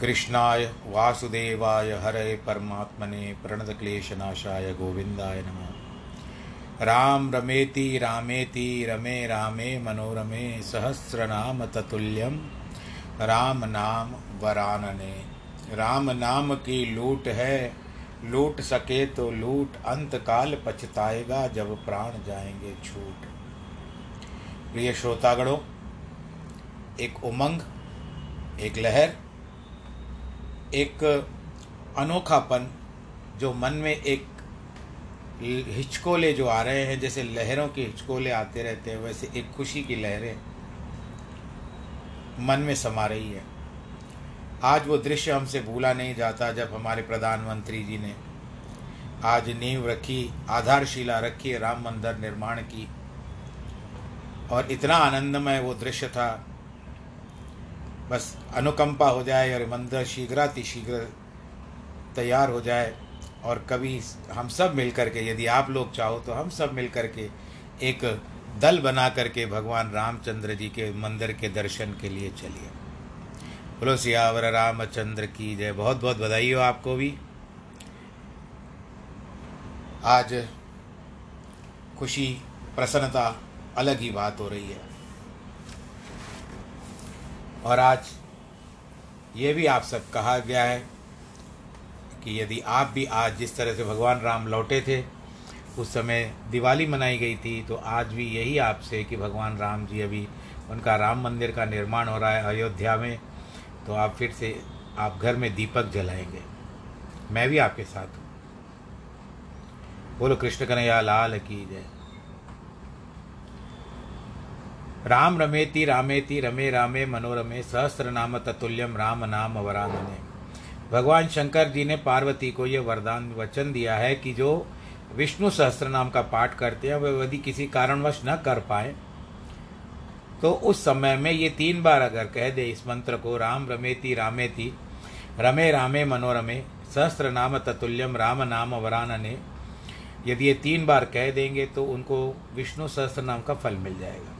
कृष्णाय वासुदेवाय हरे परमात्मने प्रणतक्लेशनाशाय गोविन्दाय नमः। राम रमेति रामेति रमे रामे मनोरमे सहस्रनाम ततुल्यम राम नाम वरानने। राम नाम की लूट है, लूट सके तो लूट अंत काल पछताएगा जब प्राण जाएँगे छूट। प्रिय श्रोतागणों, एक उमंग, एक लहर एक अनोखापन जो मन में एक हिचकोले जो आ रहे हैं, जैसे लहरों के हिचकोले आते रहते हैं, वैसे एक खुशी की लहरें मन में समा रही है। आज वो दृश्य हमसे भूला नहीं जाता जब हमारे प्रधानमंत्री जी ने आज नींव रखी, आधारशिला रखी, राम मंदिर निर्माण की। और इतना आनंदमय वो दृश्य था बस अनुकंपा हो जाए और मंदिर शीघ्राति शीघ्र तैयार हो जाए और कभी हम सब मिल करके, यदि आप लोग चाहो तो हम सब मिल करके एक दल बना करके भगवान रामचंद्र जी के मंदिर के दर्शन के लिए चलिए। बोलो, सियावर रामचंद्र की जय। बहुत बहुत बधाई हो आपको भी। आज खुशी, प्रसन्नता, अलग ही बात हो रही है। और आज ये भी आप सब कहा गया है कि यदि आप भी आज जिस तरह से भगवान राम लौटे थे, उस समय दिवाली मनाई गई थी तो आज भी यही आपसे कि भगवान राम जी अभी उनका राम मंदिर का निर्माण हो रहा है अयोध्या में तो आप फिर से आप घर में दीपक जलाएँगे। मैं भी आपके साथ हूँ। बोलो, कृष्ण कन्हैया, लाल की जय। राम रमेति रामेति रमे रामे मनोरमे सहस्त्र नाम ततुल्यम राम नाम वरानने। भगवान शंकर जी ने पार्वती को यह वरदान वचन दिया है कि जो विष्णु सहस्त्र नाम का पाठ करते हैं वह यदि किसी कारणवश न कर पाए तो उस समय में ये तीन बार अगर कह दे इस मंत्र को, राम रमेति रामेति रमे रामे मनोरमे सहस्त्र नाम ततुल्यम राम नाम वरानने, यदि ये तीन बार कह देंगे तो उनको विष्णु सहस्त्र नाम का फल मिल जाएगा।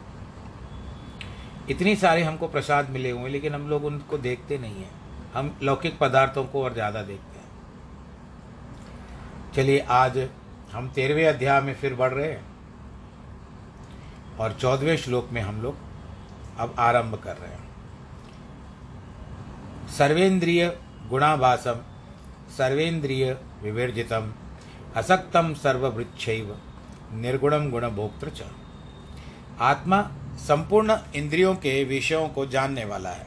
इतनी सारे हमको प्रसाद मिले हुए हैं, लेकिन हम लोग उनको देखते नहीं हैं। हम लौकिक पदार्थों को और ज़्यादा देखते हैं। चलिए, आज हम तेरहवें अध्याय में फिर बढ़ रहे हैं और चौदहवें श्लोक में हम लोग अब आरंभ कर रहे हैं। सर्वेंद्रिय गुणाभासम, सर्वेंद्रिय विवर्जितम, असक्तम सर्ववृक्षैव, निर्गुणम गुणभोक्तृ आत्मा संपूर्ण इंद्रियों के विषयों को जानने वाला है।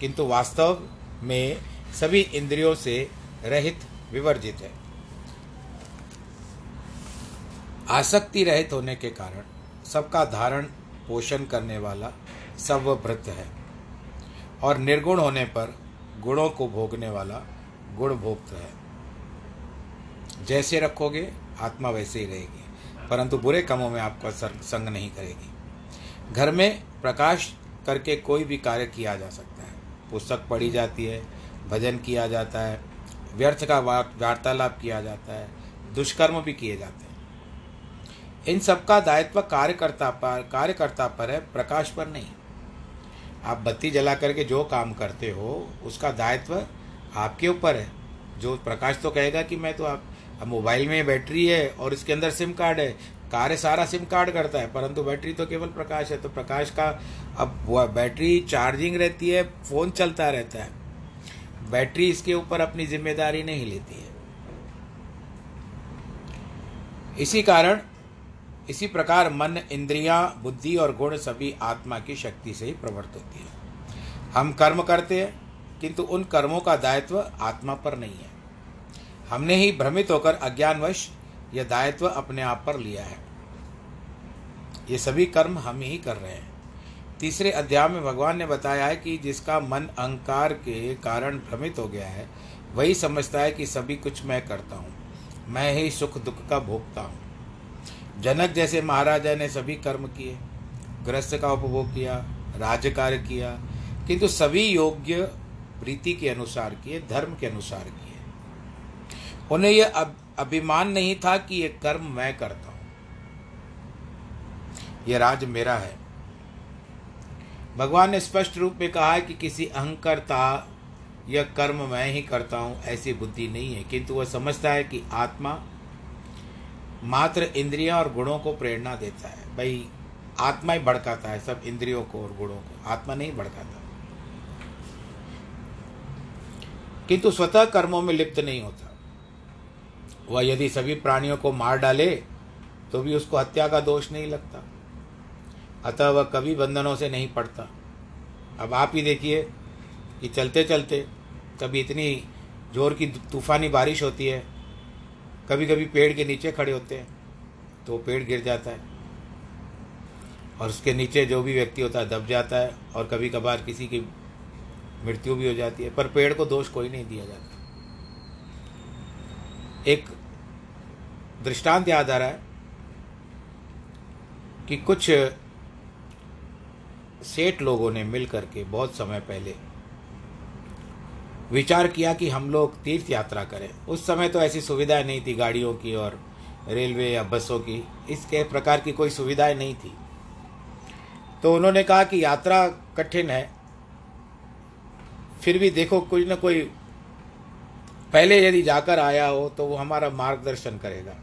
किंतु वास्तव में सभी इंद्रियों से रहित विवर्जित है। आसक्ति रहित होने के कारण सबका धारण पोषण करने वाला सर्वभृत है और निर्गुण होने पर गुणों को भोगने वाला गुण भोक्त है। जैसे रखोगे, आत्मा वैसे ही रहेगी, परंतु बुरे कामों में आपका संग नहीं करेगी। घर में प्रकाश करके कोई भी कार्य किया जा सकता है। पुस्तक पढ़ी जाती है, भजन किया जाता है, व्यर्थ का वार्तालाप किया जाता है, दुष्कर्म भी किए जाते हैं। इन सब का दायित्व कार्यकर्ता पर कार्यकर्ता पर है, प्रकाश पर नहीं। आप बत्ती जला करके जो काम करते हो, उसका दायित्व आपके ऊपर है। जो प्रकाश तो कहेगा कि मैं तो आप अब मोबाइल में बैटरी है और इसके अंदर सिम कार्ड है। कार्य सारा सिम कार्ड करता है, परंतु बैटरी तो केवल प्रकाश है तो प्रकाश का अब बैटरी चार्जिंग रहती है, फ़ोन चलता रहता है। बैटरी इसके ऊपर अपनी ज़िम्मेदारी नहीं लेती है। इसी कारण, इसी प्रकार मन, इंद्रियाँ, बुद्धि और गुण सभी आत्मा की शक्ति से ही प्रवृत्त होती है। हम कर्म करते हैं, किंतु उन कर्मों का दायित्व आत्मा पर नहीं है। हमने ही भ्रमित होकर अज्ञानवश यह दायित्व अपने आप पर लिया है। ये सभी कर्म हम ही कर रहे हैं। तीसरे अध्याय में भगवान ने बताया है कि जिसका मन अहंकार के कारण भ्रमित हो गया है, वही समझता है कि सभी कुछ मैं करता हूँ। मैं ही सुख दुख का भोगता हूँ। जनक जैसे महाराजा ने सभी कर्म किए ग्रस्त का उपभोग किया राज्य कार्य किया, किंतु सभी योग्य प्रीति के अनुसार किए, धर्म के अनुसार किए। उन्हें यह अभिमान नहीं था कि ये कर्म मैं करता हूँ। यह राज मेरा है। भगवान ने स्पष्ट रूप में कहा है कि किसी अहंकरता यह कर्म मैं ही करता हूँ, ऐसी बुद्धि नहीं है। किंतु वह समझता है कि आत्मा मात्र इंद्रियाँ और गुणों को प्रेरणा देता है। भाई, आत्मा ही भड़काता है सब इंद्रियों को और गुणों को। आत्मा नहीं भड़काता। किंतु स्वतः कर्मों में लिप्त नहीं होता। वह यदि सभी प्राणियों को मार डाले तो भी उसको हत्या का दोष नहीं लगता। अतः वह कभी बंधनों से नहीं पड़ता। अब आप ही देखिए कि चलते चलते कभी इतनी ज़ोर की तूफानी बारिश होती है कभी कभी पेड़ के नीचे खड़े होते हैं तो पेड़ गिर जाता है। और उसके नीचे जो भी व्यक्ति होता है, दब जाता है, और कभी कभार किसी की मृत्यु भी हो जाती है, पर पेड़ को दोष कोई नहीं दिया जाता। एक दृष्टांत याद आ रहा है कि कुछ सेठ लोगों ने मिल करके बहुत समय पहले विचार किया कि हम लोग तीर्थ यात्रा करें। उस समय तो ऐसी सुविधाएँ नहीं थी गाड़ियों की और रेलवे या बसों की। इसके प्रकार की कोई सुविधाएँ नहीं थी। तो उन्होंने कहा कि यात्रा कठिन है। फिर भी देखो, कोई ना कोई पहले यदि जाकर आया हो तो वो हमारा मार्गदर्शन करेगा।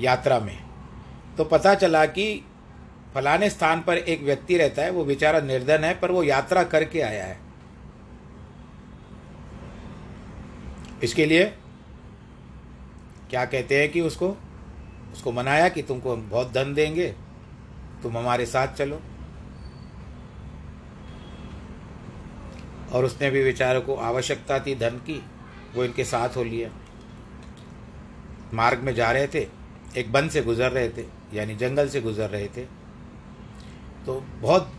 यात्रा में। तो पता चला कि फलाने स्थान पर एक व्यक्ति रहता है, वो बेचारा निर्धन है, पर वो यात्रा करके आया है। इसके लिए क्या कहते हैं कि उसको उसको मनाया कि तुमको हम बहुत धन देंगे, तुम हमारे साथ चलो। और उसने भी बेचारे को आवश्यकता थी, धन की, वो इनके साथ हो लिया। मार्ग में जा रहे थे। एक वन से गुजर रहे थे, यानी जंगल से गुजर रहे थे। तो बहुत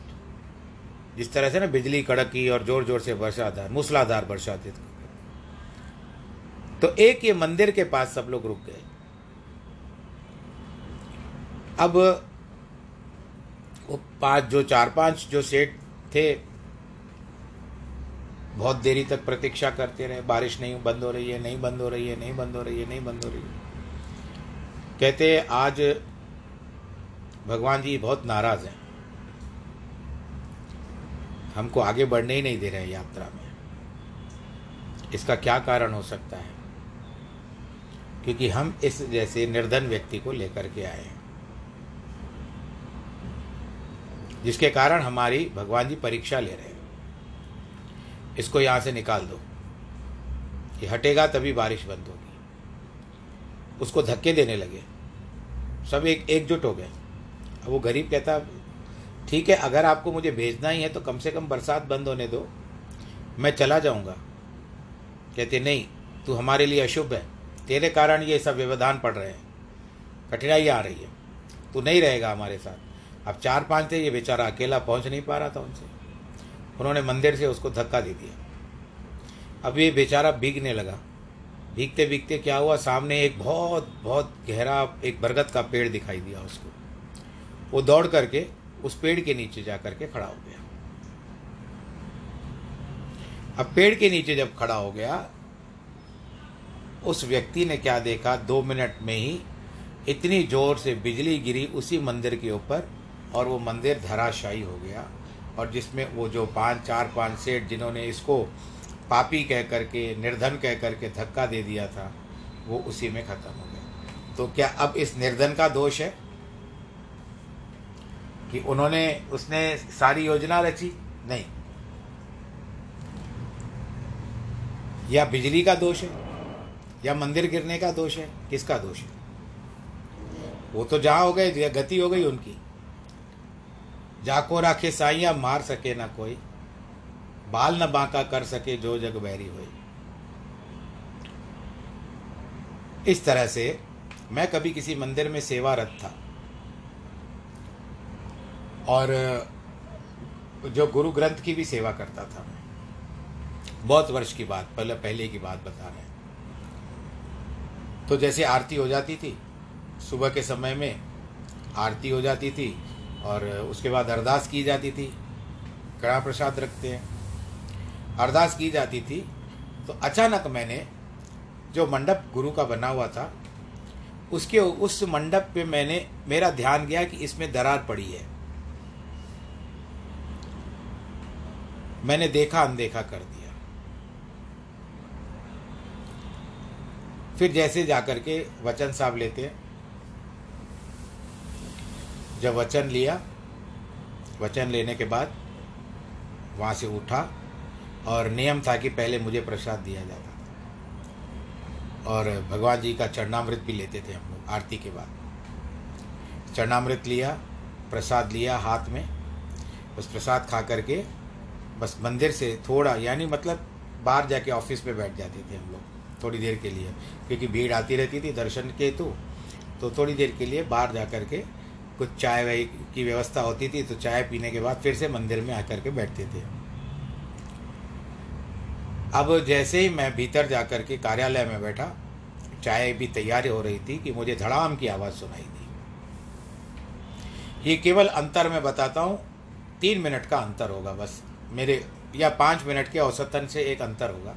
जिस तरह से ना बिजली कड़की और ज़ोर ज़ोर से वर्षाधार, मूसलाधार वर्षा थी। तो एक ये मंदिर के पास सब लोग रुक गए। अब वो पाँच, जो चार पाँच, जो सेठ थे, बहुत देरी तक प्रतीक्षा करते रहे। बारिश नहीं बंद हो रही है, नहीं बंद हो रही है, नहीं बंद हो रही है, नहीं बंद हो रही है। कहते हैं, आज भगवान जी बहुत नाराज़ हैं। हमको आगे बढ़ने ही नहीं दे रहे यात्रा में। इसका क्या कारण हो सकता है? क्योंकि हम इस जैसे निर्धन व्यक्ति को लेकर के आए हैं। जिसके कारण हमारी भगवान जी परीक्षा ले रहे हैं। इसको यहाँ से निकाल दो। ये हटेगा तभी बारिश बंद होगी। उसको धक्के देने लगे। सब एक, एकजुट हो गए। अब वो गरीब कहता, ठीक है, अगर आपको मुझे भेजना ही है तो कम से कम बरसात बंद होने दो। मैं चला जाऊँगा। कहते, नहीं, तू हमारे लिए अशुभ है। तेरे कारण ये सब व्यवधान पड़ रहे हैं। कठिनाई आ रही है। तू नहीं रहेगा हमारे साथ। अब चार पाँच थे, ये बेचारा अकेला पहुँच नहीं पा रहा था उनसे। उन्होंने मंदिर से उसको धक्का दे दिया। अब ये बेचारा भीगने लगा। भीगते भीगते क्या हुआ? सामने एक बहुत बहुत गहरा एक बरगद का पेड़ दिखाई दिया उसको। वो दौड़ करके उस पेड़ के नीचे जा करके खड़ा हो गया। अब पेड़ के नीचे जब खड़ा हो गया, उस व्यक्ति ने क्या देखा? दो मिनट में ही इतनी ज़ोर से बिजली गिरी उसी मंदिर के ऊपर और वो मंदिर धराशायी हो गया। और जिसमें वो जो पाँच, चार, पाँच सेठ जिन्होंने इसको पापी कह करके, निर्धन कह करके धक्का दे दिया था, वो उसी में खत्म हो गया। तो क्या अब इस निर्धन का दोष है? कि उन्होंने, उसने सारी योजना रची? नहीं। या बिजली का दोष है? या मंदिर गिरने का दोष है? किसका दोष है? वो तो जहाँ हो गए गति हो गई उनकी। जाको राखे साइया मार सके ना कोई। बाल न बांका कर सके, जो जग बैरी हुई इस तरह से मैं कभी किसी मंदिर में सेवारत था। और, जो गुरु ग्रंथ की भी सेवा करता था मैं। बहुत वर्ष की बात, पहले पहले की बात बता रहे हैं। तो जैसे आरती हो जाती थी, सुबह के समय में आरती हो जाती थी, और उसके बाद अरदास की जाती थी, कड़ा प्रसाद रखते हैं। अरदास की जाती थी तो अचानक मैंने जो मंडप गुरु का बना हुआ था, उसके उस मंडप पे मैंने, मेरा ध्यान गया कि इसमें दरार पड़ी है। मैंने देखा, अनदेखा कर दिया। फिर जैसे जाकर के वचन साहब लेते हैं। जब वचन लिया, वचन लेने के बाद वहाँ से उठा और नियम था कि पहले मुझे प्रसाद दिया जाता था। और भगवान जी का चरणामृत भी लेते थे हम लोग, आरती के बाद। चरणामृत लिया, प्रसाद लिया हाथ में, बस प्रसाद खा करके, बस मंदिर से थोड़ा, यानी मतलब बाहर जाके ऑफ़िस में बैठ जाते थे हम लोग, थोड़ी देर के लिए। क्योंकि भीड़ आती रहती थी दर्शन के तो तो थोड़ी देर के लिए बाहर जा कर के कुछ चाय वाय की व्यवस्था होती थी तो चाय पीने के बाद फिर से मंदिर में आकर के बैठते थे। अब जैसे ही मैं भीतर जा कर के कार्यालय में बैठा, चाय भी तैयारी हो रही थी कि मुझे धड़ाम की आवाज़ सुनाई दी। ये केवल अंतर में बताता हूँ, तीन मिनट का अंतर होगा बस। मेरे, या पाँच मिनट के औसतन से एक अंतर होगा।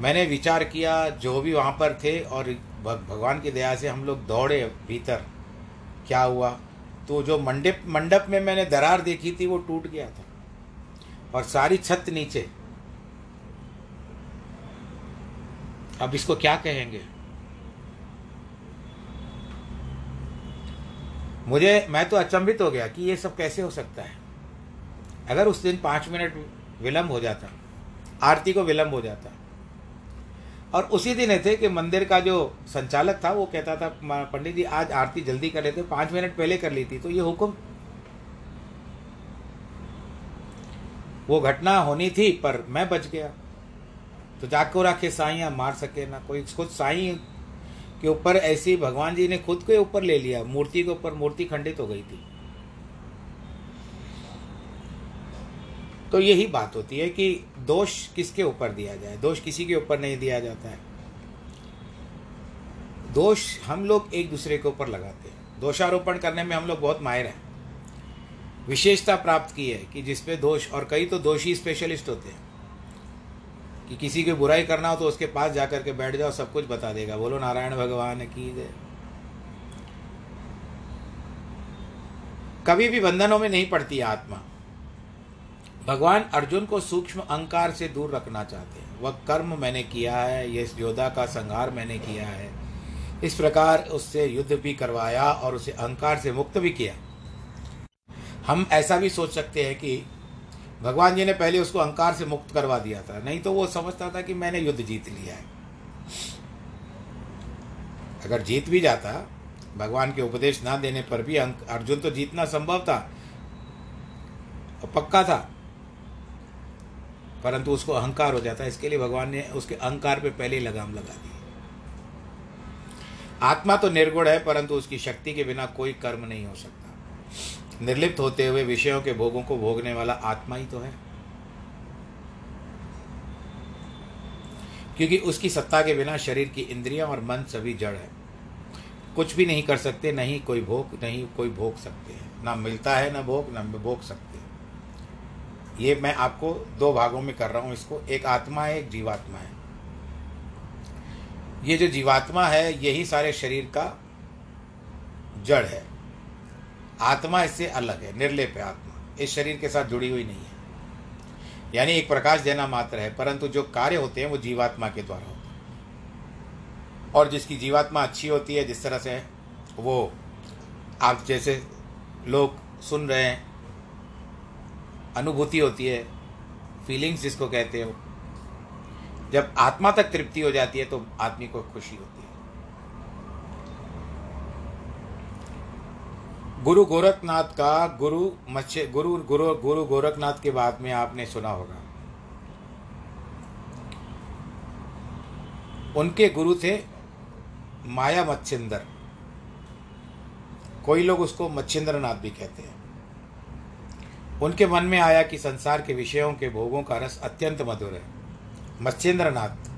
मैंने विचार किया, जो भी वहाँ पर थे और भगवान की दया से हम लोग दौड़े भीतर। क्या हुआ? तो जो मंडप मंडप में मैंने दरार देखी थी, वो टूट गया था। और सारी छत नीचे। अब इसको क्या कहेंगे? मुझे, मैं तो अचंभित हो गया कि ये सब कैसे हो सकता है। अगर उस दिन पाँच मिनट विलम्ब हो जाता, आरती को विलम्ब हो जाता, और उसी दिन थे कि मंदिर का जो संचालक था, वो कहता था पंडित जी, आज आरती जल्दी कर लेते, पाँच मिनट पहले कर ली थी तो ये हुक्म वो घटना होनी थी, पर मैं बच गया। तो जाको राखे साइया मार सके ना, कोई खुद साई के ऊपर ऐसी, भगवान जी ने खुद के ऊपर ले लिया, मूर्ति के ऊपर, मूर्ति खंडित हो गई थी। तो यही बात होती है कि दोष किसके ऊपर दिया जाए? दोष किसी के ऊपर नहीं दिया जाता है। दोष हम लोग एक दूसरे के ऊपर लगाते हैं। दोषारोपण करने में हम लोग बहुत माहिर हैं। विशेषता प्राप्त की है कि जिसपे दोष, और कई तो दोषी स्पेशलिस्ट होते हैं। कि किसी की बुराई करना हो तो उसके पास जाकर के बैठ जाओ, सब कुछ बता देगा। बोलो, नारायण भगवान की जय। कभी भी बंधनों में नहीं पड़ती आत्मा। भगवान अर्जुन को सूक्ष्म अहंकार से दूर रखना चाहते हैं। वह कर्म मैंने किया है ये योद्धा का संहार मैंने किया है। इस प्रकार उससे युद्ध भी करवाया और उसे अहंकार से मुक्त भी किया। हम ऐसा भी सोच सकते हैं कि भगवान जी ने पहले उसको अहंकार से मुक्त करवा दिया था। नहीं तो वो समझता था कि मैंने युद्ध जीत लिया है। अगर जीत भी जाता, भगवान के उपदेश ना देने पर भी अर्जुन तो जीतना संभव था। और पक्का था। परंतु उसको अहंकार हो जाता, इसके लिए भगवान ने उसके अहंकार पे पहले ही लगाम लगा दी। आत्मा तो निर्गुण है, परंतु उसकी शक्ति के बिना कोई कर्म नहीं हो सकता। निर्लिप्त होते हुए विषयों के भोगों को भोगने वाला आत्मा ही तो है। क्योंकि उसकी सत्ता के बिना शरीर की इंद्रियाँ और मन सभी जड़ है। कुछ भी नहीं कर सकते नहीं कोई भोग नहीं कोई भोग सकते हैं। ना मिलता है, ना भोग ना भोग सकते ये मैं आपको दो भागों में कर रहा हूँ इसको। एक आत्मा है, एक जीवात्मा है। ये जो जीवात्मा है, यही सारे शरीर का जड़ है। आत्मा इससे अलग है, निर्लेप है आत्मा। इस शरीर के साथ जुड़ी हुई नहीं है। यानी एक प्रकाश देना मात्र है, परंतु जो कार्य होते हैं वो जीवात्मा के द्वारा होते हैं। और जिसकी जीवात्मा अच्छी होती है, जिस तरह से वो आप जैसे लोग सुन रहे हैं, अनुभूति होती है फीलिंग्स जिसको कहते हो, जब आत्मा तक तृप्ति हो जाती है तो आदमी को खुशी होती है। गुरु गोरखनाथ का गुरु मत्स्य गुरु गुरु गुरु गोरखनाथ के बाद में आपने सुना होगा। उनके गुरु थे माया मच्छिंदर। कोई लोग उसको मच्छिंद्र नाथ भी कहते हैं। उनके मन में आया कि संसार के विषयों के भोगों का रस अत्यंत मधुर है। मच्छिंद्र नाथ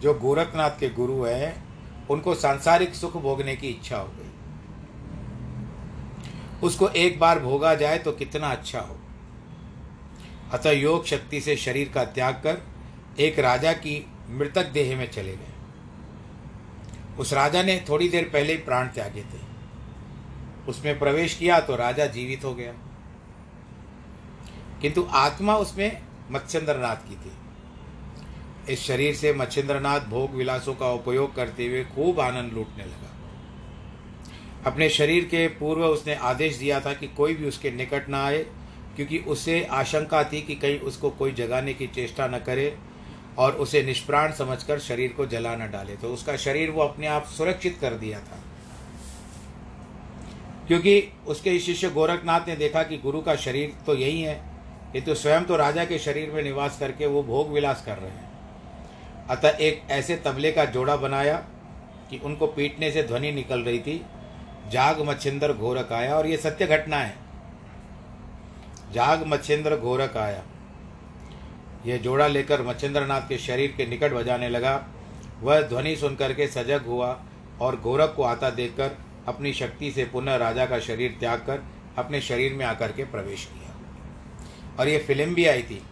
जो गोरखनाथ के गुरु हैं, उनको सांसारिक सुख भोगने की इच्छा हो गई। उसको एक बार भोगा जाए तो कितना अच्छा हो। अतः योग शक्ति से शरीर का त्याग कर एक राजा की मृतक देह में चले गए। उस राजा ने थोड़ी देर पहले ही प्राण त्यागे थे। उसमें प्रवेश किया तो राजा जीवित हो गया। किंतु आत्मा उसमें मत्स्येंद्रनाथ की थी। इस शरीर से मच्छिंद्रनाथ भोग विलासों का उपयोग करते हुए खूब आनंद लूटने लगा। अपने शरीर के पूर्व उसने आदेश दिया था कि कोई भी उसके निकट ना आए, क्योंकि उसे आशंका थी कि कहीं उसको कोई जगाने की चेष्टा न करे और उसे निष्प्राण समझकर शरीर को जला न डाले। तो उसका शरीर वो अपने आप सुरक्षित कर दिया था। क्योंकि उसके शिष्य गोरखनाथ ने देखा कि गुरु का शरीर तो यही है, ये तो स्वयं तो राजा के शरीर में निवास करके वो भोग विलास कर रहे हैं। अतः एक ऐसे तबले का जोड़ा बनाया कि उनको पीटने से ध्वनि निकल रही थी जाग मच्छिंद्र घोरक आया, और ये सत्य घटना है। जाग मच्छिंद्र घोरक आया। यह जोड़ा लेकर मच्छिंद्रनाथ के शरीर के निकट बजाने लगा। वह ध्वनि सुनकर के सजग हुआ और गोरख को आता देखकर अपनी शक्ति से पुनः राजा का शरीर त्याग कर अपने शरीर में आकर के प्रवेश किया। और ये फ़िल्म भी आई थी।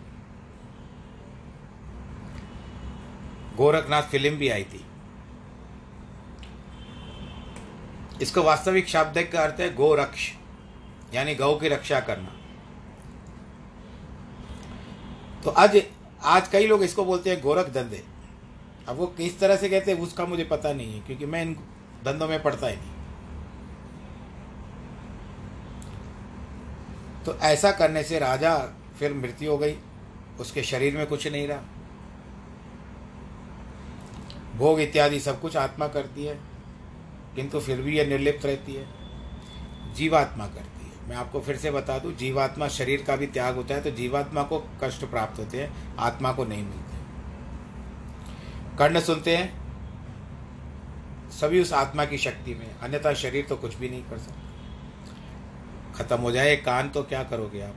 गोरखनाथ फ़िल्म भी आई थी। इसको वास्तविक शाब्दिक का अर्थ है गोरक्ष, यानी गौ की रक्षा करना। तो आज आज कई लोग इसको बोलते हैं गोरख धंधे। अब वो किस तरह से कहते हैं, उसका मुझे पता नहीं है, क्योंकि मैं इन धंधों में पढ़ता ही नहीं। तो ऐसा करने से राजा फिर मृत्यु हो गई, उसके शरीर में कुछ नहीं रहा। भोग इत्यादि सब कुछ आत्मा करती है। किंतु फिर भी यह निर्लिप्त रहती है। जीवात्मा करती है। मैं आपको फिर से बता दूँ, जीवात्मा शरीर का भी त्याग होता है तो जीवात्मा को कष्ट प्राप्त होते हैं, आत्मा को नहीं मिलते कर्ण सुनते हैं, सभी उस आत्मा की शक्ति में, अन्यथा शरीर तो कुछ भी नहीं कर सकता। खत्म हो जाए कान तो क्या करोगे आप?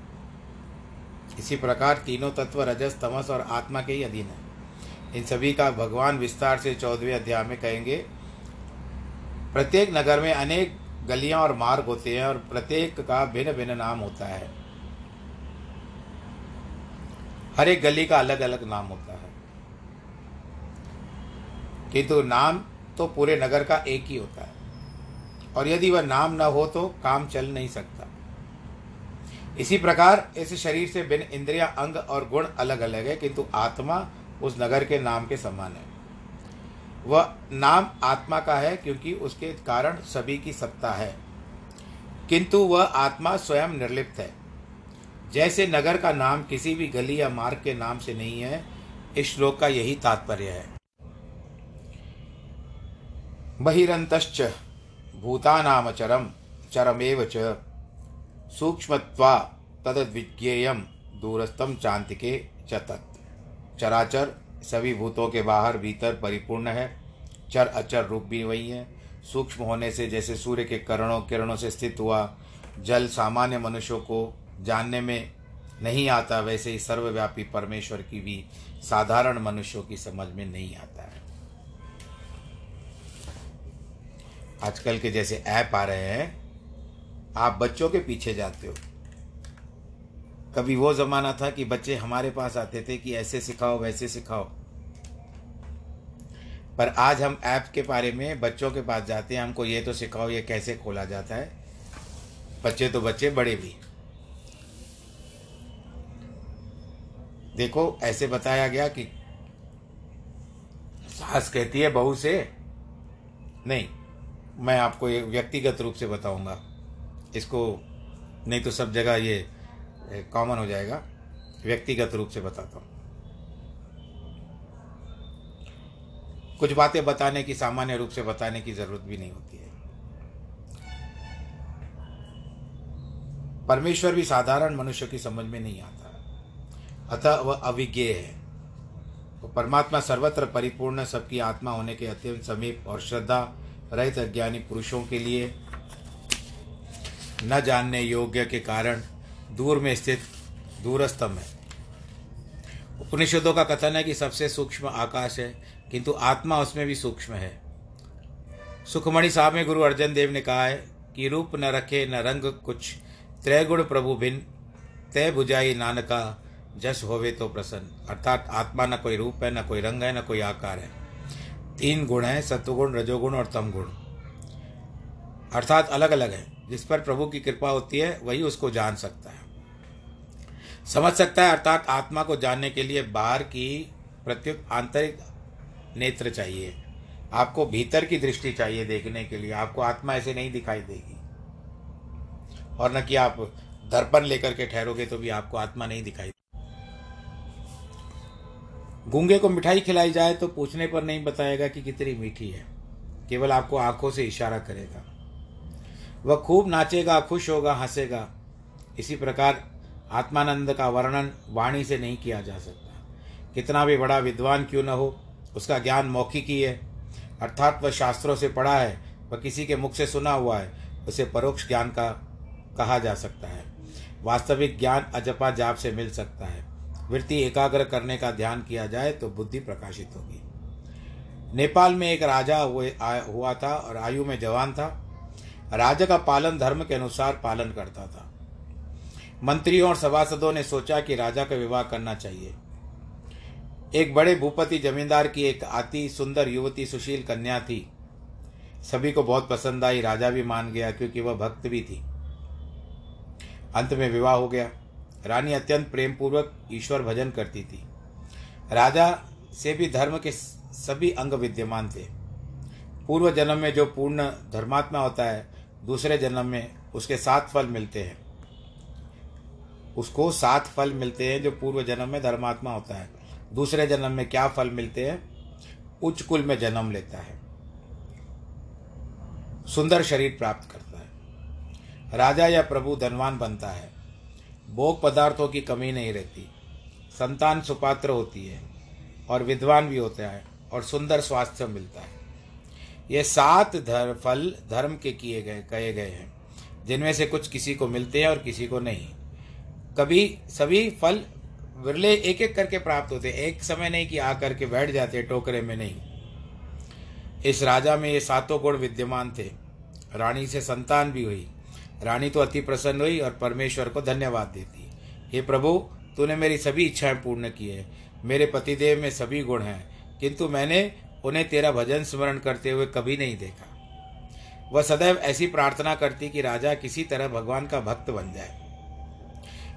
इसी प्रकार तीनों तत्व रजस, तमस और आत्मा के ही अधीन है। इन सभी का भगवान विस्तार से चौदहवें अध्याय में कहेंगे प्रत्येक नगर में अनेक गलियाँ और मार्ग होते हैं और प्रत्येक का भिन्न भिन्न नाम होता है। हर एक गली का अलग अलग नाम होता है। किंतु नाम तो पूरे नगर का एक ही होता है। और यदि वह नाम न हो तो काम चल नहीं सकता। इसी प्रकार इस शरीर से भिन्न इंद्रिया, अंग और गुण अलग अलग है, किंतु आत्मा उस नगर के नाम के समान है। वह नाम आत्मा का है क्योंकि उसके कारण सभी की सत्ता है। किंतु वह आत्मा स्वयं निर्लिप्त है। जैसे नगर का नाम किसी भी गली या मार्ग के नाम से नहीं है, इस श्लोक का यही तात्पर्य है। बहिरंतश्च भूतानामचरम, चरमेव च सूक्ष्मत्वा तदविज्ञेयम दूरस्थम चांतिके च तत्। चराचर सभी भूतों के बाहर भीतर परिपूर्ण है। चर अचर रूप भी वही है। सूक्ष्म होने से जैसे सूर्य के करणों, किरणों से स्थित हुआ जल सामान्य मनुष्यों को जानने में नहीं आता, वैसे ही सर्वव्यापी परमेश्वर की भी साधारण मनुष्यों की समझ में नहीं आता है। आजकल के जैसे ऐप आ रहे हैं, आप बच्चों के पीछे जाते हो। कभी वो ज़माना था कि बच्चे हमारे पास आते थे कि ऐसे सिखाओ, वैसे सिखाओ। पर आज हम ऐप के बारे में, बच्चों के पास जाते हैं, हमको ये तो सिखाओ, ये कैसे खोला जाता है। बच्चे तो बच्चे, बड़े भी। देखो, ऐसे बताया गया कि सास कहती है, बहू से नहीं, मैं आपको ये व्यक्तिगत रूप से बताऊँगा। इसको नहीं तो सब जगह ये कॉमन हो जाएगा। व्यक्तिगत रूप से बताता हूँ। कुछ बातें बताने की, सामान्य रूप से बताने की ज़रूरत भी नहीं होती है। परमेश्वर भी साधारण मनुष्य की समझ में नहीं आता। अतः वह अविज्ञ है। तो परमात्मा सर्वत्र परिपूर्ण, सबकी आत्मा होने के अत्यंत समीप और श्रद्धा रहित अज्ञानी पुरुषों के लिए न जानने योग्य के कारण दूर में स्थित दूरस्तम है। उपनिषदों का कथन है कि सबसे सूक्ष्म आकाश है किंतु आत्मा उसमें भी सूक्ष्म है। सुखमणि साहब में गुरु अर्जन देव ने कहा है कि रूप न रखे न रंग कुछ, त्रैगुण प्रभु भिन्न तय बुझाई नानका, जस होवे तो प्रसन्न। अर्थात आत्मा न कोई रूप है, न कोई रंग है, न कोई आकार है। तीन गुण है, सत्वगुण, रजोगुण और तम गुण अर्थात अलग अलग है। जिस पर प्रभु की कृपा होती है, वही उसको जान सकता है। समझ सकता है, अर्थात आत्मा को जानने के लिए बाहर की प्रत्युत आंतरिक नेत्र चाहिए। आपको भीतर की दृष्टि चाहिए देखने के लिए। आपको आत्मा ऐसे नहीं दिखाई देगी। और न कि आप दर्पण लेकर के ठहरोगे तो भी आपको आत्मा नहीं दिखाई गूँगे को मिठाई खिलाई जाए तो पूछने पर नहीं बताएगा कि कितनी मीठी है। केवल आपको आँखों से इशारा करेगा। वह खूब नाचेगा, खुश होगा, हंसेगा। इसी प्रकार आत्मानंद का वर्णन वाणी से नहीं किया जा सकता। कितना भी बड़ा विद्वान क्यों न हो उसका ज्ञान मौखिक ही। अर्थात वह शास्त्रों से पढ़ा है, वह किसी के मुख से सुना हुआ है, उसे परोक्ष ज्ञान का कहा जा सकता है। वास्तविक ज्ञान अजपा जाप से मिल सकता है। वृत्ति एकाग्र करने का ध्यान किया जाए तो बुद्धि प्रकाशित होगी। नेपाल में एक राजा हुए हुआ था और आयु में जवान था। राजा का पालन धर्म के अनुसार पालन करता था। मंत्रियों और सभासदों ने सोचा कि राजा का विवाह करना चाहिए। एक बड़े भूपति जमींदार की एक अति सुंदर युवती सुशील कन्या थी। सभी को बहुत पसंद आई, राजा भी मान गया क्योंकि वह भक्त भी थी। अंत में विवाह हो गया। रानी अत्यंत प्रेम पूर्वक ईश्वर भजन करती थी। राजा से भी धर्म के सभी अंग विद्यमान थे। पूर्व जन्म में जो पूर्ण धर्मात्मा होता है, दूसरे जन्म में उसके सात फल मिलते हैं। उसको सात फल मिलते हैं जो पूर्व जन्म में धर्मात्मा होता है। दूसरे जन्म में क्या फल मिलते हैं? उच्च कुल में जन्म लेता है। सुंदर शरीर प्राप्त करता है। राजा या प्रभु धनवान बनता है। भोग पदार्थों की कमी नहीं रहती। संतान सुपात्र होती है और विद्वान भी होता है और सुंदर स्वास्थ्य मिलता है। ये सात धर, फल धर्म के किए गए, कहे गए हैं, जिनमें से कुछ किसी को मिलते हैं और किसी को नहीं। कभी सभी फल विरले एक एक करके प्राप्त होते हैं। एक समय नहीं कि आकर के बैठ जाते, टोकरे में नहीं। इस राजा में ये सातों गुण विद्यमान थे। रानी से संतान भी हुई। रानी तो अति प्रसन्न हुई और परमेश्वर को धन्यवाद देती। हे प्रभु, तूने मेरी सभी इच्छाएँ पूर्ण की है। मेरे पतिदेव में सभी गुण हैं, किंतु मैंने उन्हें तेरा भजन स्मरण करते हुए कभी नहीं देखा। वह सदैव ऐसी प्रार्थना करती कि राजा किसी तरह भगवान का भक्त बन जाए।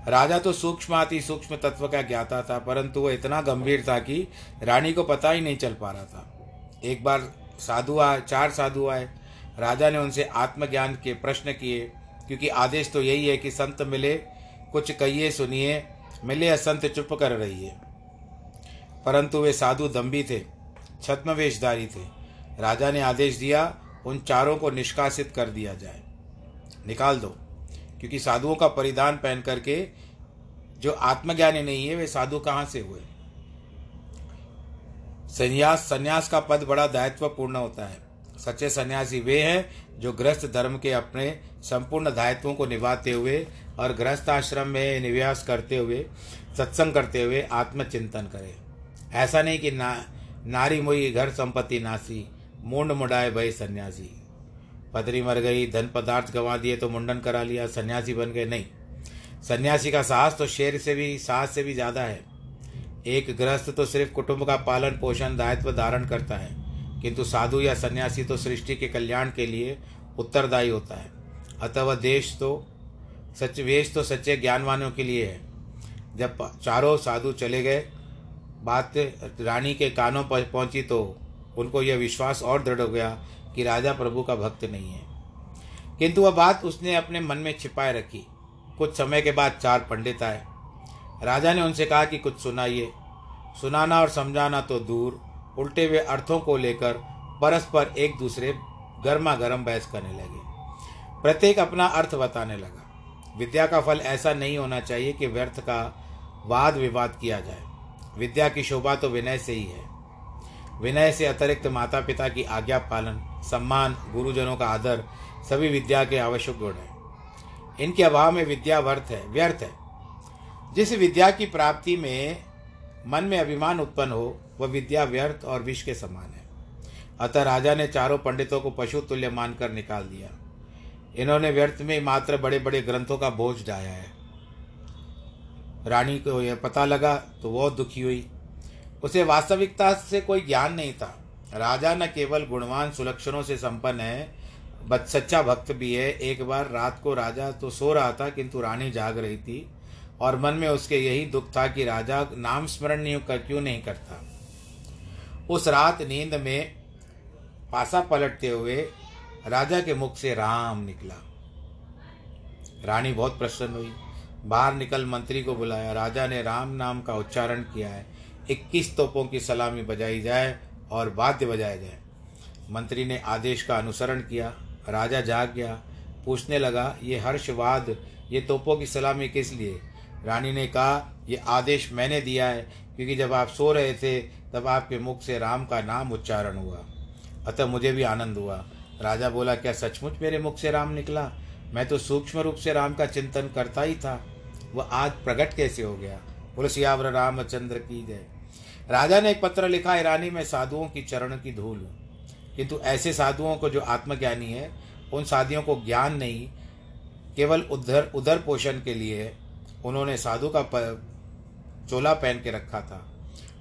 राजा तो सूक्ष्म अति सूक्ष्म तत्व का ज्ञाता था, परंतु वह इतना गंभीर था कि रानी को पता ही नहीं चल पा रहा था। एक बार साधु आए चार साधु आए। राजा ने उनसे आत्मज्ञान के प्रश्न किए, क्योंकि आदेश तो यही है कि संत मिले, कुछ कहिए, सुनिए, मिले असंत चुप कर रही है परंतु वे साधु दम्भी थे छत्मवेशधारी थे। राजा ने आदेश दिया, उन चारों को निष्कासित कर दिया जाए। निकाल दो। क्योंकि साधुओं का परिधान पहन करके जो आत्मज्ञानी नहीं है, वे साधु कहाँ से हुए? संन्यास संन्यास का पद बड़ा दायित्वपूर्ण होता है। सच्चे सन्यासी वे हैं जो गृहस्थ धर्म के अपने संपूर्ण दायित्वों को निभाते हुए और गृहस्थ आश्रम में निवास करते हुए, सत्संग करते हुए आत्मचिंतन करें। ऐसा नहीं कि ना नारी मोई घर संपत्ति नासी, मुंड मुडाए भय सन्यासी। पत्नी मर गई, धन पदार्थ गंवा दिए तो मुंडन करा लिया, सन्यासी बन गए। नहीं, सन्यासी का साहस तो शेर से भी, साहस से भी ज़्यादा है। एक गृहस्थ तो सिर्फ़ कुटुंब का पालन पोषण, दायित्व धारण करता है, किंतु साधु या सन्यासी तो सृष्टि के कल्याण के लिए उत्तरदायी होता है। अतः वह देश तो सच, वेश तो सच्चे ज्ञानवानों के लिए है। जब चारों साधु चले गए, बात रानी के कानों पर पहुँची तो उनको यह विश्वास और दृढ़ हो गया कि राजा प्रभु का भक्त नहीं है। किंतु वह बात उसने अपने मन में छिपाए रखी। कुछ समय के बाद चार पंडित आए। राजा ने उनसे कहा कि कुछ सुनाइए। सुनाना और समझाना तो दूर, उल्टे हुए अर्थों को लेकर परस्पर एक दूसरे गर्मा गर्म बहस करने लगे। प्रत्येक अपना अर्थ बताने लगा। विद्या का फल ऐसा नहीं होना चाहिए कि व्यर्थ का वाद विवाद किया जाए। विद्या की शोभा तो विनय से ही है। विनय से अतिरिक्त माता पिता की आज्ञा पालन सम्मान, गुरुजनों का आदर, सभी विद्या के आवश्यक गुण हैं। इनके अभाव में विद्या व्यर्थ है व्यर्थ है। जिस विद्या की प्राप्ति में मन में अभिमान उत्पन्न हो, वह विद्या व्यर्थ और विष के समान है। अतः राजा ने चारों पंडितों को पशु तुल्य मानकर निकाल दिया। इन्होंने व्यर्थ में मात्र बड़े बड़े ग्रंथों का बोझ डाया है। रानी को यह पता लगा तो बहुत दुखी हुई। उसे वास्तविकता से कोई ज्ञान नहीं था। राजा न केवल गुणवान सुलक्षणों से संपन्न है बद सच्चा भक्त भी है। एक बार रात को राजा तो सो रहा था, किंतु रानी जाग रही थी और मन में उसके यही दुख था कि राजा नाम स्मरण नहीं कर क्यों नहीं करता। उस रात नींद में पासा पलटते हुए राजा के मुख से राम निकला। रानी बहुत प्रसन्न हुई। बाहर निकल मंत्री को बुलाया। राजा ने राम नाम का उच्चारण किया है। इक्कीस तोपों की सलामी बजाई जाए और वाद्य बजाया गए। मंत्री ने आदेश का अनुसरण किया, राजा जाग गया, पूछने लगा, ये हर्षवाद, ये तोपों की सलामी किस लिए? रानी ने कहा, ये आदेश मैंने दिया है, क्योंकि जब आप सो रहे थे, तब आपके मुख से राम का नाम उच्चारण हुआ। अतः मुझे भी आनंद हुआ। राजा बोला, क्या सचमुच मेरे मुख से राम निकला? मैं तो सूक्ष्म रूप से राम का चिंतन करता ही था। वह आज प्रकट कैसे हो गया? बोलो सियावर रामचंद्र की जय। राजा ने एक पत्र लिखा, ईरानी, में साधुओं की चरण की धूल किंतु ऐसे साधुओं को जो आत्मज्ञानी है, उन साधियों को ज्ञान नहीं, केवल उधर उधर पोषण के लिए उन्होंने साधु का चोला पहन के रखा था।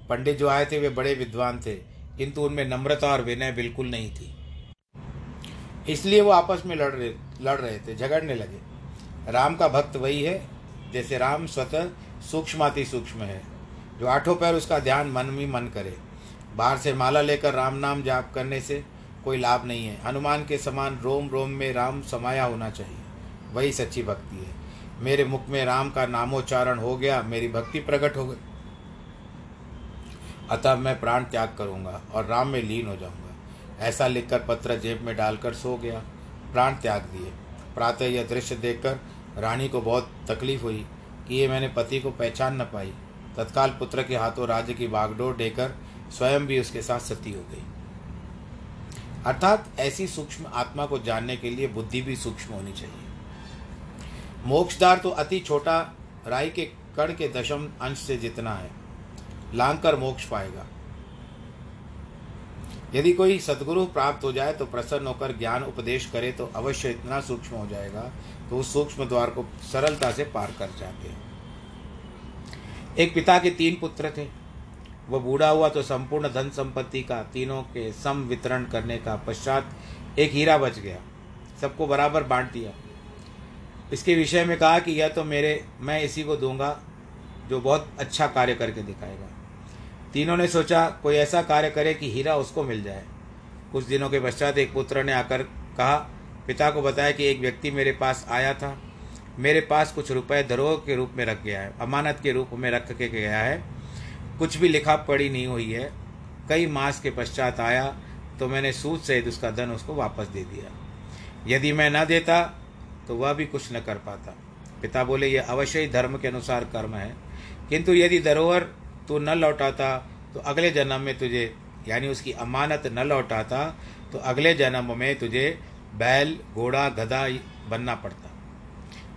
पंडित जो आए थे, वे बड़े विद्वान थे, किंतु उनमें नम्रता और विनय बिल्कुल नहीं थी। इसलिए वो आपस में लड़ रहे लड़ रहे थे, झगड़ने लगे। राम का भक्त वही है, जैसे राम स्वतः सूक्ष्माति सूक्ष्म है। जो आठों पैर उसका ध्यान मन में मन करे। बाहर से माला लेकर राम नाम जाप करने से कोई लाभ नहीं है। हनुमान के समान रोम रोम में राम समाया होना चाहिए। वही सच्ची भक्ति है। मेरे मुख में राम का नामोच्चारण हो गया, मेरी भक्ति प्रकट हो गई। अतः मैं प्राण त्याग करूँगा और राम में लीन हो जाऊँगा। ऐसा लिखकर पत्र जेब में डालकर सो गया। प्राण त्याग दिए। प्रातः यह दृश्य देखकर रानी को बहुत तकलीफ़ हुई कि ये मैंने पति को पहचान न पाई। तत्काल पुत्र के हाथों राज्य की बागडोर देकर स्वयं भी उसके साथ सती हो गई। अर्थात ऐसी सूक्ष्म आत्मा को जानने के लिए बुद्धि भी सूक्ष्म होनी चाहिए। मोक्षदार तो अति छोटा, राई के कण के दशम अंश से जितना है लांग कर मोक्ष पाएगा। यदि कोई सदगुरु प्राप्त हो जाए तो प्रसन्न होकर ज्ञान उपदेश करे तो अवश्य इतना सूक्ष्म हो जाएगा तो उस सूक्ष्म द्वार को सरलता से पार कर जाते हैं। एक पिता के तीन पुत्र थे। वह बूढ़ा हुआ तो संपूर्ण धन संपत्ति का तीनों के सम वितरण करने का पश्चात एक हीरा बच गया। सबको बराबर बांट दिया। इसके विषय में कहा कि यह तो मेरे, मैं इसी को दूँगा जो बहुत अच्छा कार्य करके दिखाएगा। तीनों ने सोचा, कोई ऐसा कार्य करे कि हीरा उसको मिल जाए। कुछ दिनों के पश्चात एक पुत्र ने आकर कहा, पिता को बताया कि एक व्यक्ति मेरे पास आया था। मेरे पास कुछ रुपए धरोह के रूप में रख गया है, अमानत के रूप में रख के गया है। कुछ भी लिखा पढ़ी नहीं हुई है। कई मास के पश्चात आया तो मैंने सूद सहित उसका धन उसको वापस दे दिया। यदि मैं न देता तो वह भी कुछ न कर पाता। पिता बोले, यह अवश्य ही धर्म के अनुसार कर्म है। किंतु यदि धरोहर तू न लौटाता तो अगले जन्म में तुझे, यानी उसकी अमानत न लौटाता तो अगले जन्म में तुझे बैल, घोड़ा, गधा बनना पड़ता।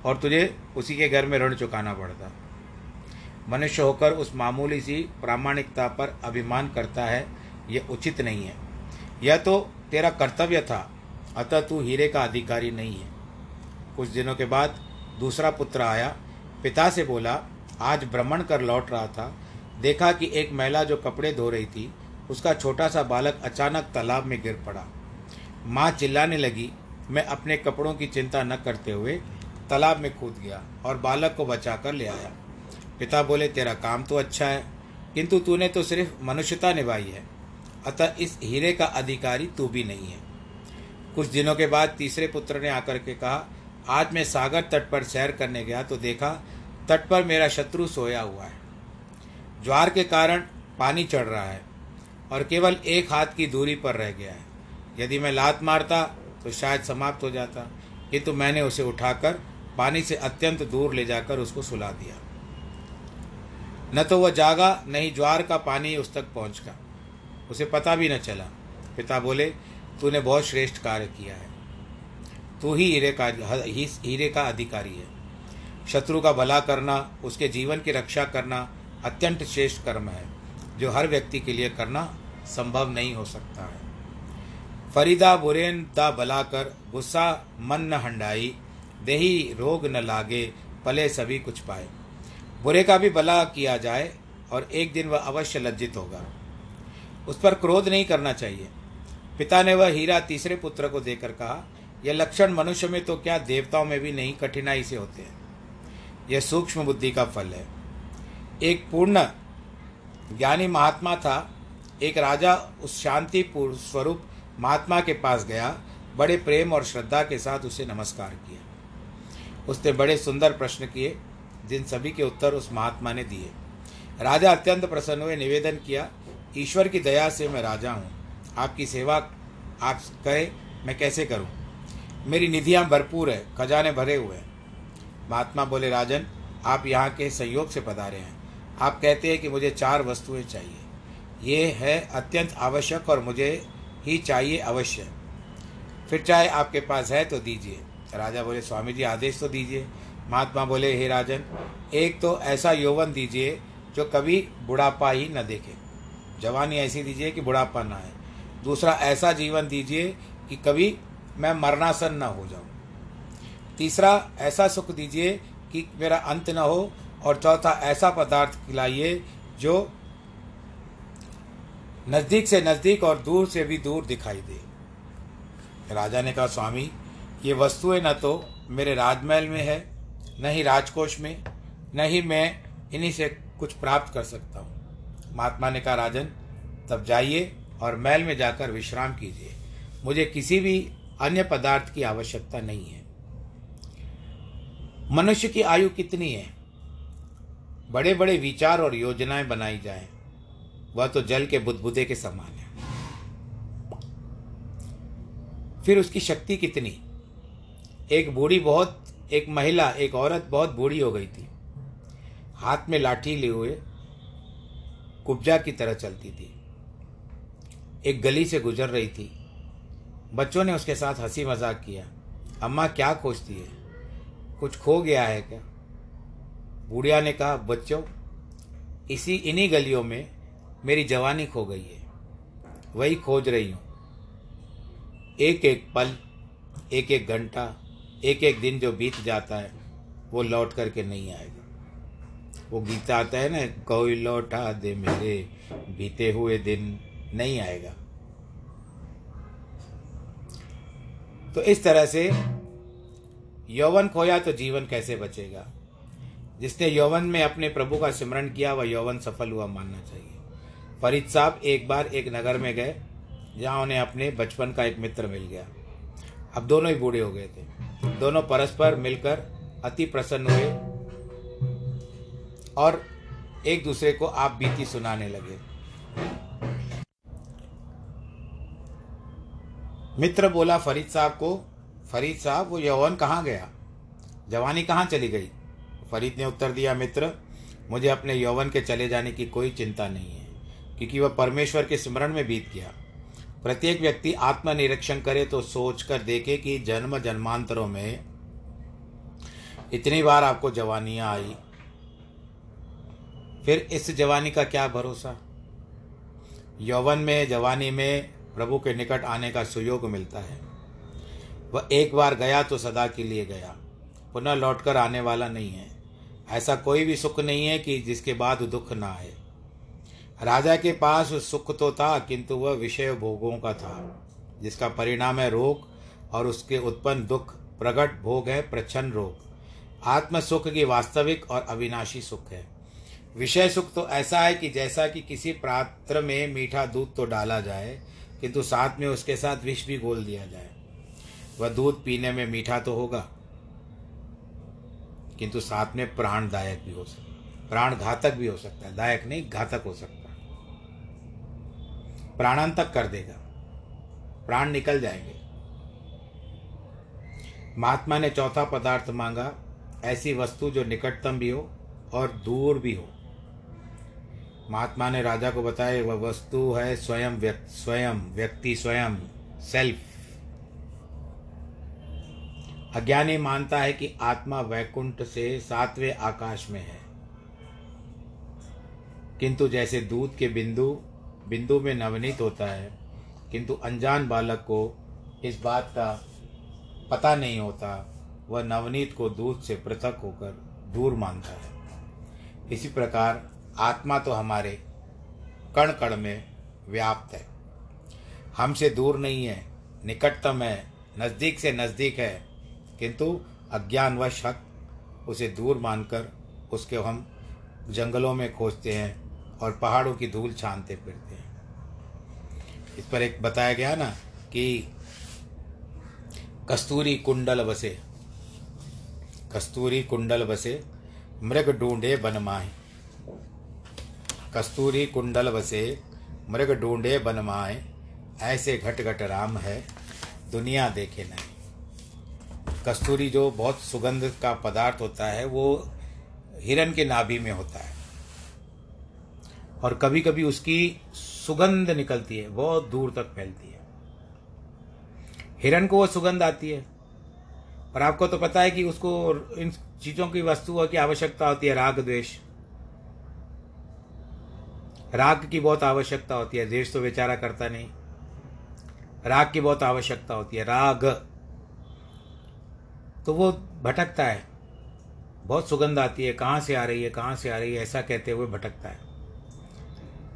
और तुझे उसी के घर में ऋण चुकाना पड़ता। मनुष्य होकर उस मामूली सी प्रामाणिकता पर अभिमान करता है यह उचित नहीं है। यह तो तेरा कर्तव्य था, अतः तू हीरे का अधिकारी नहीं है। कुछ दिनों के बाद दूसरा पुत्र आया, पिता से बोला, आज भ्रमण कर लौट रहा था। देखा कि एक महिला जो कपड़े धो रही थी, उसका छोटा सा बालक अचानक तालाब में गिर पड़ा। माँ चिल्लाने लगी, मैं अपने कपड़ों की चिंता न करते हुए तालाब में कूद गया और बालक को बचा कर ले आया। पिता बोले, तेरा काम तो अच्छा है, किंतु तूने तो सिर्फ़ मनुष्यता निभाई है। अतः इस हीरे का अधिकारी तू भी नहीं है। कुछ दिनों के बाद तीसरे पुत्र ने आकर के कहा, आज मैं सागर तट पर सैर करने गया तो देखा, तट पर मेरा शत्रु सोया हुआ है। ज्वार के कारण पानी चढ़ रहा है और केवल एक हाथ की दूरी पर रह गया है। यदि मैं लात मारता तो शायद समाप्त हो जाता, किंतु मैंने उसे उठाकर पानी से अत्यंत दूर ले जाकर उसको सुला दिया। न तो वह जागा, नहीं ज्वार का पानी उस तक पहुँच गया उसे पता भी न चला। पिता बोले, तूने बहुत श्रेष्ठ कार्य किया है। तू ही हीरे का हीरे का अधिकारी है। शत्रु का भला करना, उसके जीवन की रक्षा करना अत्यंत श्रेष्ठ कर्म है, जो हर व्यक्ति के लिए करना संभव नहीं हो सकता है। फरीदा बुरेन दा बलाकर गुस्सा, मन न हंडाई देही रोग न लागे, पले सभी कुछ पाए। बुरे का भी भला किया जाए और एक दिन वह अवश्य लज्जित होगा। उस पर क्रोध नहीं करना चाहिए। पिता ने वह हीरा तीसरे पुत्र को देकर कहा, यह लक्षण मनुष्य में तो क्या देवताओं में भी नहीं कठिनाई से होते हैं। यह सूक्ष्म बुद्धि का फल है। एक पूर्ण ज्ञानी महात्मा था। एक राजा उस शांति स्वरूप महात्मा के पास गया। बड़े प्रेम और श्रद्धा के साथ उसे नमस्कार किया। उसने बड़े सुंदर प्रश्न किए, जिन सभी के उत्तर उस महात्मा ने दिए। राजा अत्यंत प्रसन्न हुए, निवेदन किया, ईश्वर की दया से मैं राजा हूँ। आपकी सेवा आप कहे मैं कैसे करूँ? मेरी निधियाँ भरपूर है, खजाने भरे हुए हैं। महात्मा बोले, राजन, आप यहाँ के संयोग से पधारे हैं। आप कहते हैं कि मुझे चार वस्तुएँ चाहिए। ये है अत्यंत आवश्यक और मुझे ही चाहिए अवश्य। फिर चाहे आपके पास है तो दीजिए। राजा बोले, स्वामी जी, आदेश तो दीजिए। महात्मा बोले, हे राजन, एक तो ऐसा यौवन दीजिए जो कभी बुढ़ापा ही न देखे। जवानी ऐसी दीजिए कि बुढ़ापा ना आए। दूसरा, ऐसा जीवन दीजिए कि कभी मैं मरनासन न हो जाऊँ। तीसरा, ऐसा सुख दीजिए कि मेरा अंत न हो। और चौथा, ऐसा पदार्थ खिलाइए जो नज़दीक से नज़दीक और दूर से भी दूर दिखाई दे। राजा ने कहा, स्वामी ये वस्तुएँ न तो मेरे राजमहल में है, न ही राजकोष में, न ही मैं इन्हीं से कुछ प्राप्त कर सकता हूँ। महात्मा ने कहा, राजन, तब जाइए और महल में जाकर विश्राम कीजिए। मुझे किसी भी अन्य पदार्थ की आवश्यकता नहीं है। मनुष्य की आयु कितनी है? बड़े बड़े विचार और योजनाएँ बनाई जाएँ। वह तो जल के बुदबुदे के समान है। फिर उसकी शक्ति कितनी? एक बूढ़ी बहुत, एक महिला, एक औरत बहुत बूढ़ी हो गई थी। हाथ में लाठी लिए हुए कुब्जा की तरह चलती थी। एक गली से गुजर रही थी। बच्चों ने उसके साथ हँसी मज़ाक किया। अम्मा क्या खोजती है? कुछ खो गया है क्या? बुढ़िया ने कहा, बच्चों, इसी इन्हीं गलियों में मेरी जवानी खो गई है। वही खोज रही हूँ। एक एक पल, एक एक घंटा एक एक दिन जो बीत जाता है, वो लौट करके नहीं आएगा। वो गीत आता है ना, कोई लौटा दे मेरे, बीते हुए दिन नहीं आएगा। तो इस तरह से यौवन खोया तो जीवन कैसे बचेगा? जिसने यौवन में अपने प्रभु का सिमरण किया, वह यौवन सफल हुआ मानना चाहिए। फरीद साहब एक बार एक नगर में गए, जहाँ उन्हें अपने बचपन का एक मित्र मिल गया। अब दोनों ही बूढ़े हो गए थे। दोनों परस्पर मिलकर अति प्रसन्न हुए और एक दूसरे को आप बीती सुनाने लगे। मित्र बोला, फरीद साहब को, फरीद साहब, वो यौवन कहाँ गया? जवानी कहाँ चली गई? फरीद ने उत्तर दिया, मित्र, मुझे अपने यौवन के चले जाने की कोई चिंता नहीं है, क्योंकि वह परमेश्वर के स्मरण में बीत गया। प्रत्येक व्यक्ति आत्मनिरीक्षण करे तो सोच कर देखे कि जन्म जन्मांतरों में इतनी बार आपको जवानियाँ आई। फिर इस जवानी का क्या भरोसा? यौवन में, जवानी में प्रभु के निकट आने का सुयोग मिलता है। वह एक बार गया तो सदा के लिए गया। पुनः लौटकर आने वाला नहीं है। ऐसा कोई भी सुख नहीं है कि जिसके बाद दुख ना आए। राजा के पास सुख तो था, किंतु वह विषय भोगों का था, जिसका परिणाम है रोग, और उसके उत्पन्न दुख प्रकट भोग है प्रच्छन्न रोग। आत्म सुख की वास्तविक और अविनाशी सुख है। विषय सुख तो ऐसा है कि जैसा कि किसी पात्र में मीठा दूध तो डाला जाए, किंतु साथ में उसके साथ विष भी घोल दिया जाए। वह दूध पीने में मीठा तो होगा, किंतु साथ में प्राणदायक भी हो सकता प्राण घातक भी हो सकता है। दायक नहीं, घातक हो सकता प्राणांतक कर देगा। प्राण निकल जाएँगे। महात्मा ने चौथा पदार्थ मांगा, ऐसी वस्तु जो निकटतम भी हो और दूर भी हो। महात्मा ने राजा को बताया, वह वस्तु है स्वयं व्यक्ति स्वयं व्यक्ति स्वयं सेल्फ अज्ञानी मानता है कि आत्मा वैकुंठ से सातवें आकाश में है। किंतु जैसे दूध के बिंदु बिंदु में नवनीत होता है, किंतु अनजान बालक को इस बात का पता नहीं होता, वह नवनीत को दूध से पृथक होकर दूर मानता है। इसी प्रकार आत्मा तो हमारे कण कण में व्याप्त है। हमसे दूर नहीं है, निकटतम है, नज़दीक से नज़दीक है, किंतु अज्ञानवश हक उसे दूर मानकर उसके हम जंगलों में खोजते हैं और पहाड़ों की धूल छानते फिरते इस पर एक बताया गया ना कि कस्तूरी कुंडल बसे। कस्तूरी कुंडल बसे, मृग ढूंढे बन माए कस्तूरी कुंडल बसे, मृग ढूंढे बन माए ऐसे घट घट राम है, दुनिया देखे नहीं। कस्तूरी जो बहुत सुगंध का पदार्थ होता है, वो हिरण के नाभि में होता है। और कभी कभी उसकी सुगंध निकलती है, बहुत दूर तक फैलती है। हिरण को वो सुगंध आती है और आपको तो पता है कि उसको इन चीज़ों की वस्तुओं की आवश्यकता होती है, राग द्वेष। राग की बहुत आवश्यकता होती है द्वेष तो बेचारा करता नहीं। राग की बहुत आवश्यकता होती है, राग। तो वो भटकता है, बहुत सुगंध आती है, कहाँ से आ रही है, कहाँ से आ रही है, ऐसा कहते हुए भटकता है।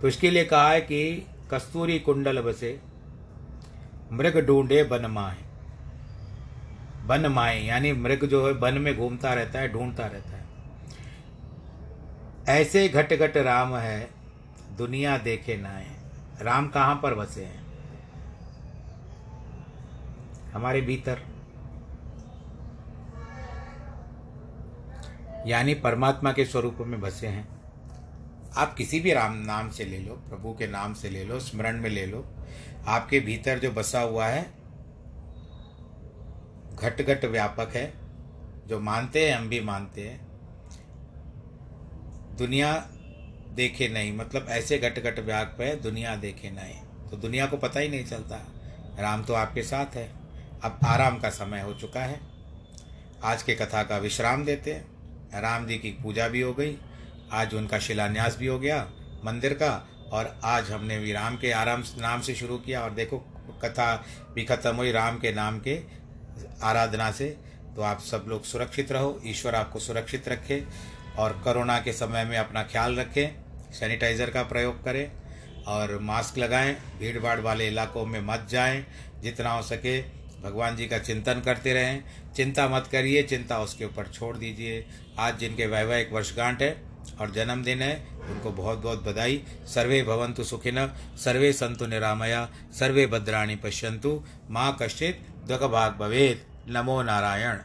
तो इसके लिए कहा है कि कस्तूरी कुंडल बसे, मृग ढूंढे बन माए। बन माए, यानी मृग जो है बन में घूमता रहता है, ढूंढता रहता है। ऐसे घट घट राम है, दुनिया देखे नाए राम कहाँ पर बसे हैं? हमारे भीतर। यानी परमात्मा के स्वरूप में बसे हैं। आप किसी भी राम नाम से ले लो, प्रभु के नाम से ले लो, स्मरण में ले लो, आपके भीतर जो बसा हुआ है घट घट व्यापक है, जो मानते हैं, हम भी मानते हैं। दुनिया देखे नहीं मतलब ऐसे घट घट व्यापक है, दुनिया देखे नहीं। तो दुनिया को पता ही नहीं चलता। राम तो आपके साथ है। अब आराम का समय हो चुका है। आज के कथा का विश्राम देते हैं। राम जी की पूजा भी हो गई। आज उनका शिलान्यास भी हो गया, मंदिर का, और आज हमने भी राम के आराम नाम से शुरू किया। और देखो, कथा भी खत्म हुई राम के नाम के आराधना से। तो आप सब लोग सुरक्षित रहो, ईश्वर आपको सुरक्षित रखे, और कोरोना के समय में अपना ख्याल रखें, सैनिटाइज़र का प्रयोग करें, और मास्क लगाएँ भीड़ भाड़ वाले इलाकों में मत जाएँ, जितना हो सके भगवान जी का चिंतन करते रहें। चिंता मत करिए, चिंता उसके ऊपर छोड़ दीजिए। आज जिनके वैवाहिक वर्षगांठ है और जन्मदिन है, उनको बहुत बहुत बधाई। सर्वे भवंतु सुखिन सर्वे संतु निरामया, सर्वे भद्राणी पश्यंतु माँ कश्चित दुख भाग भवेद नमो नारायण।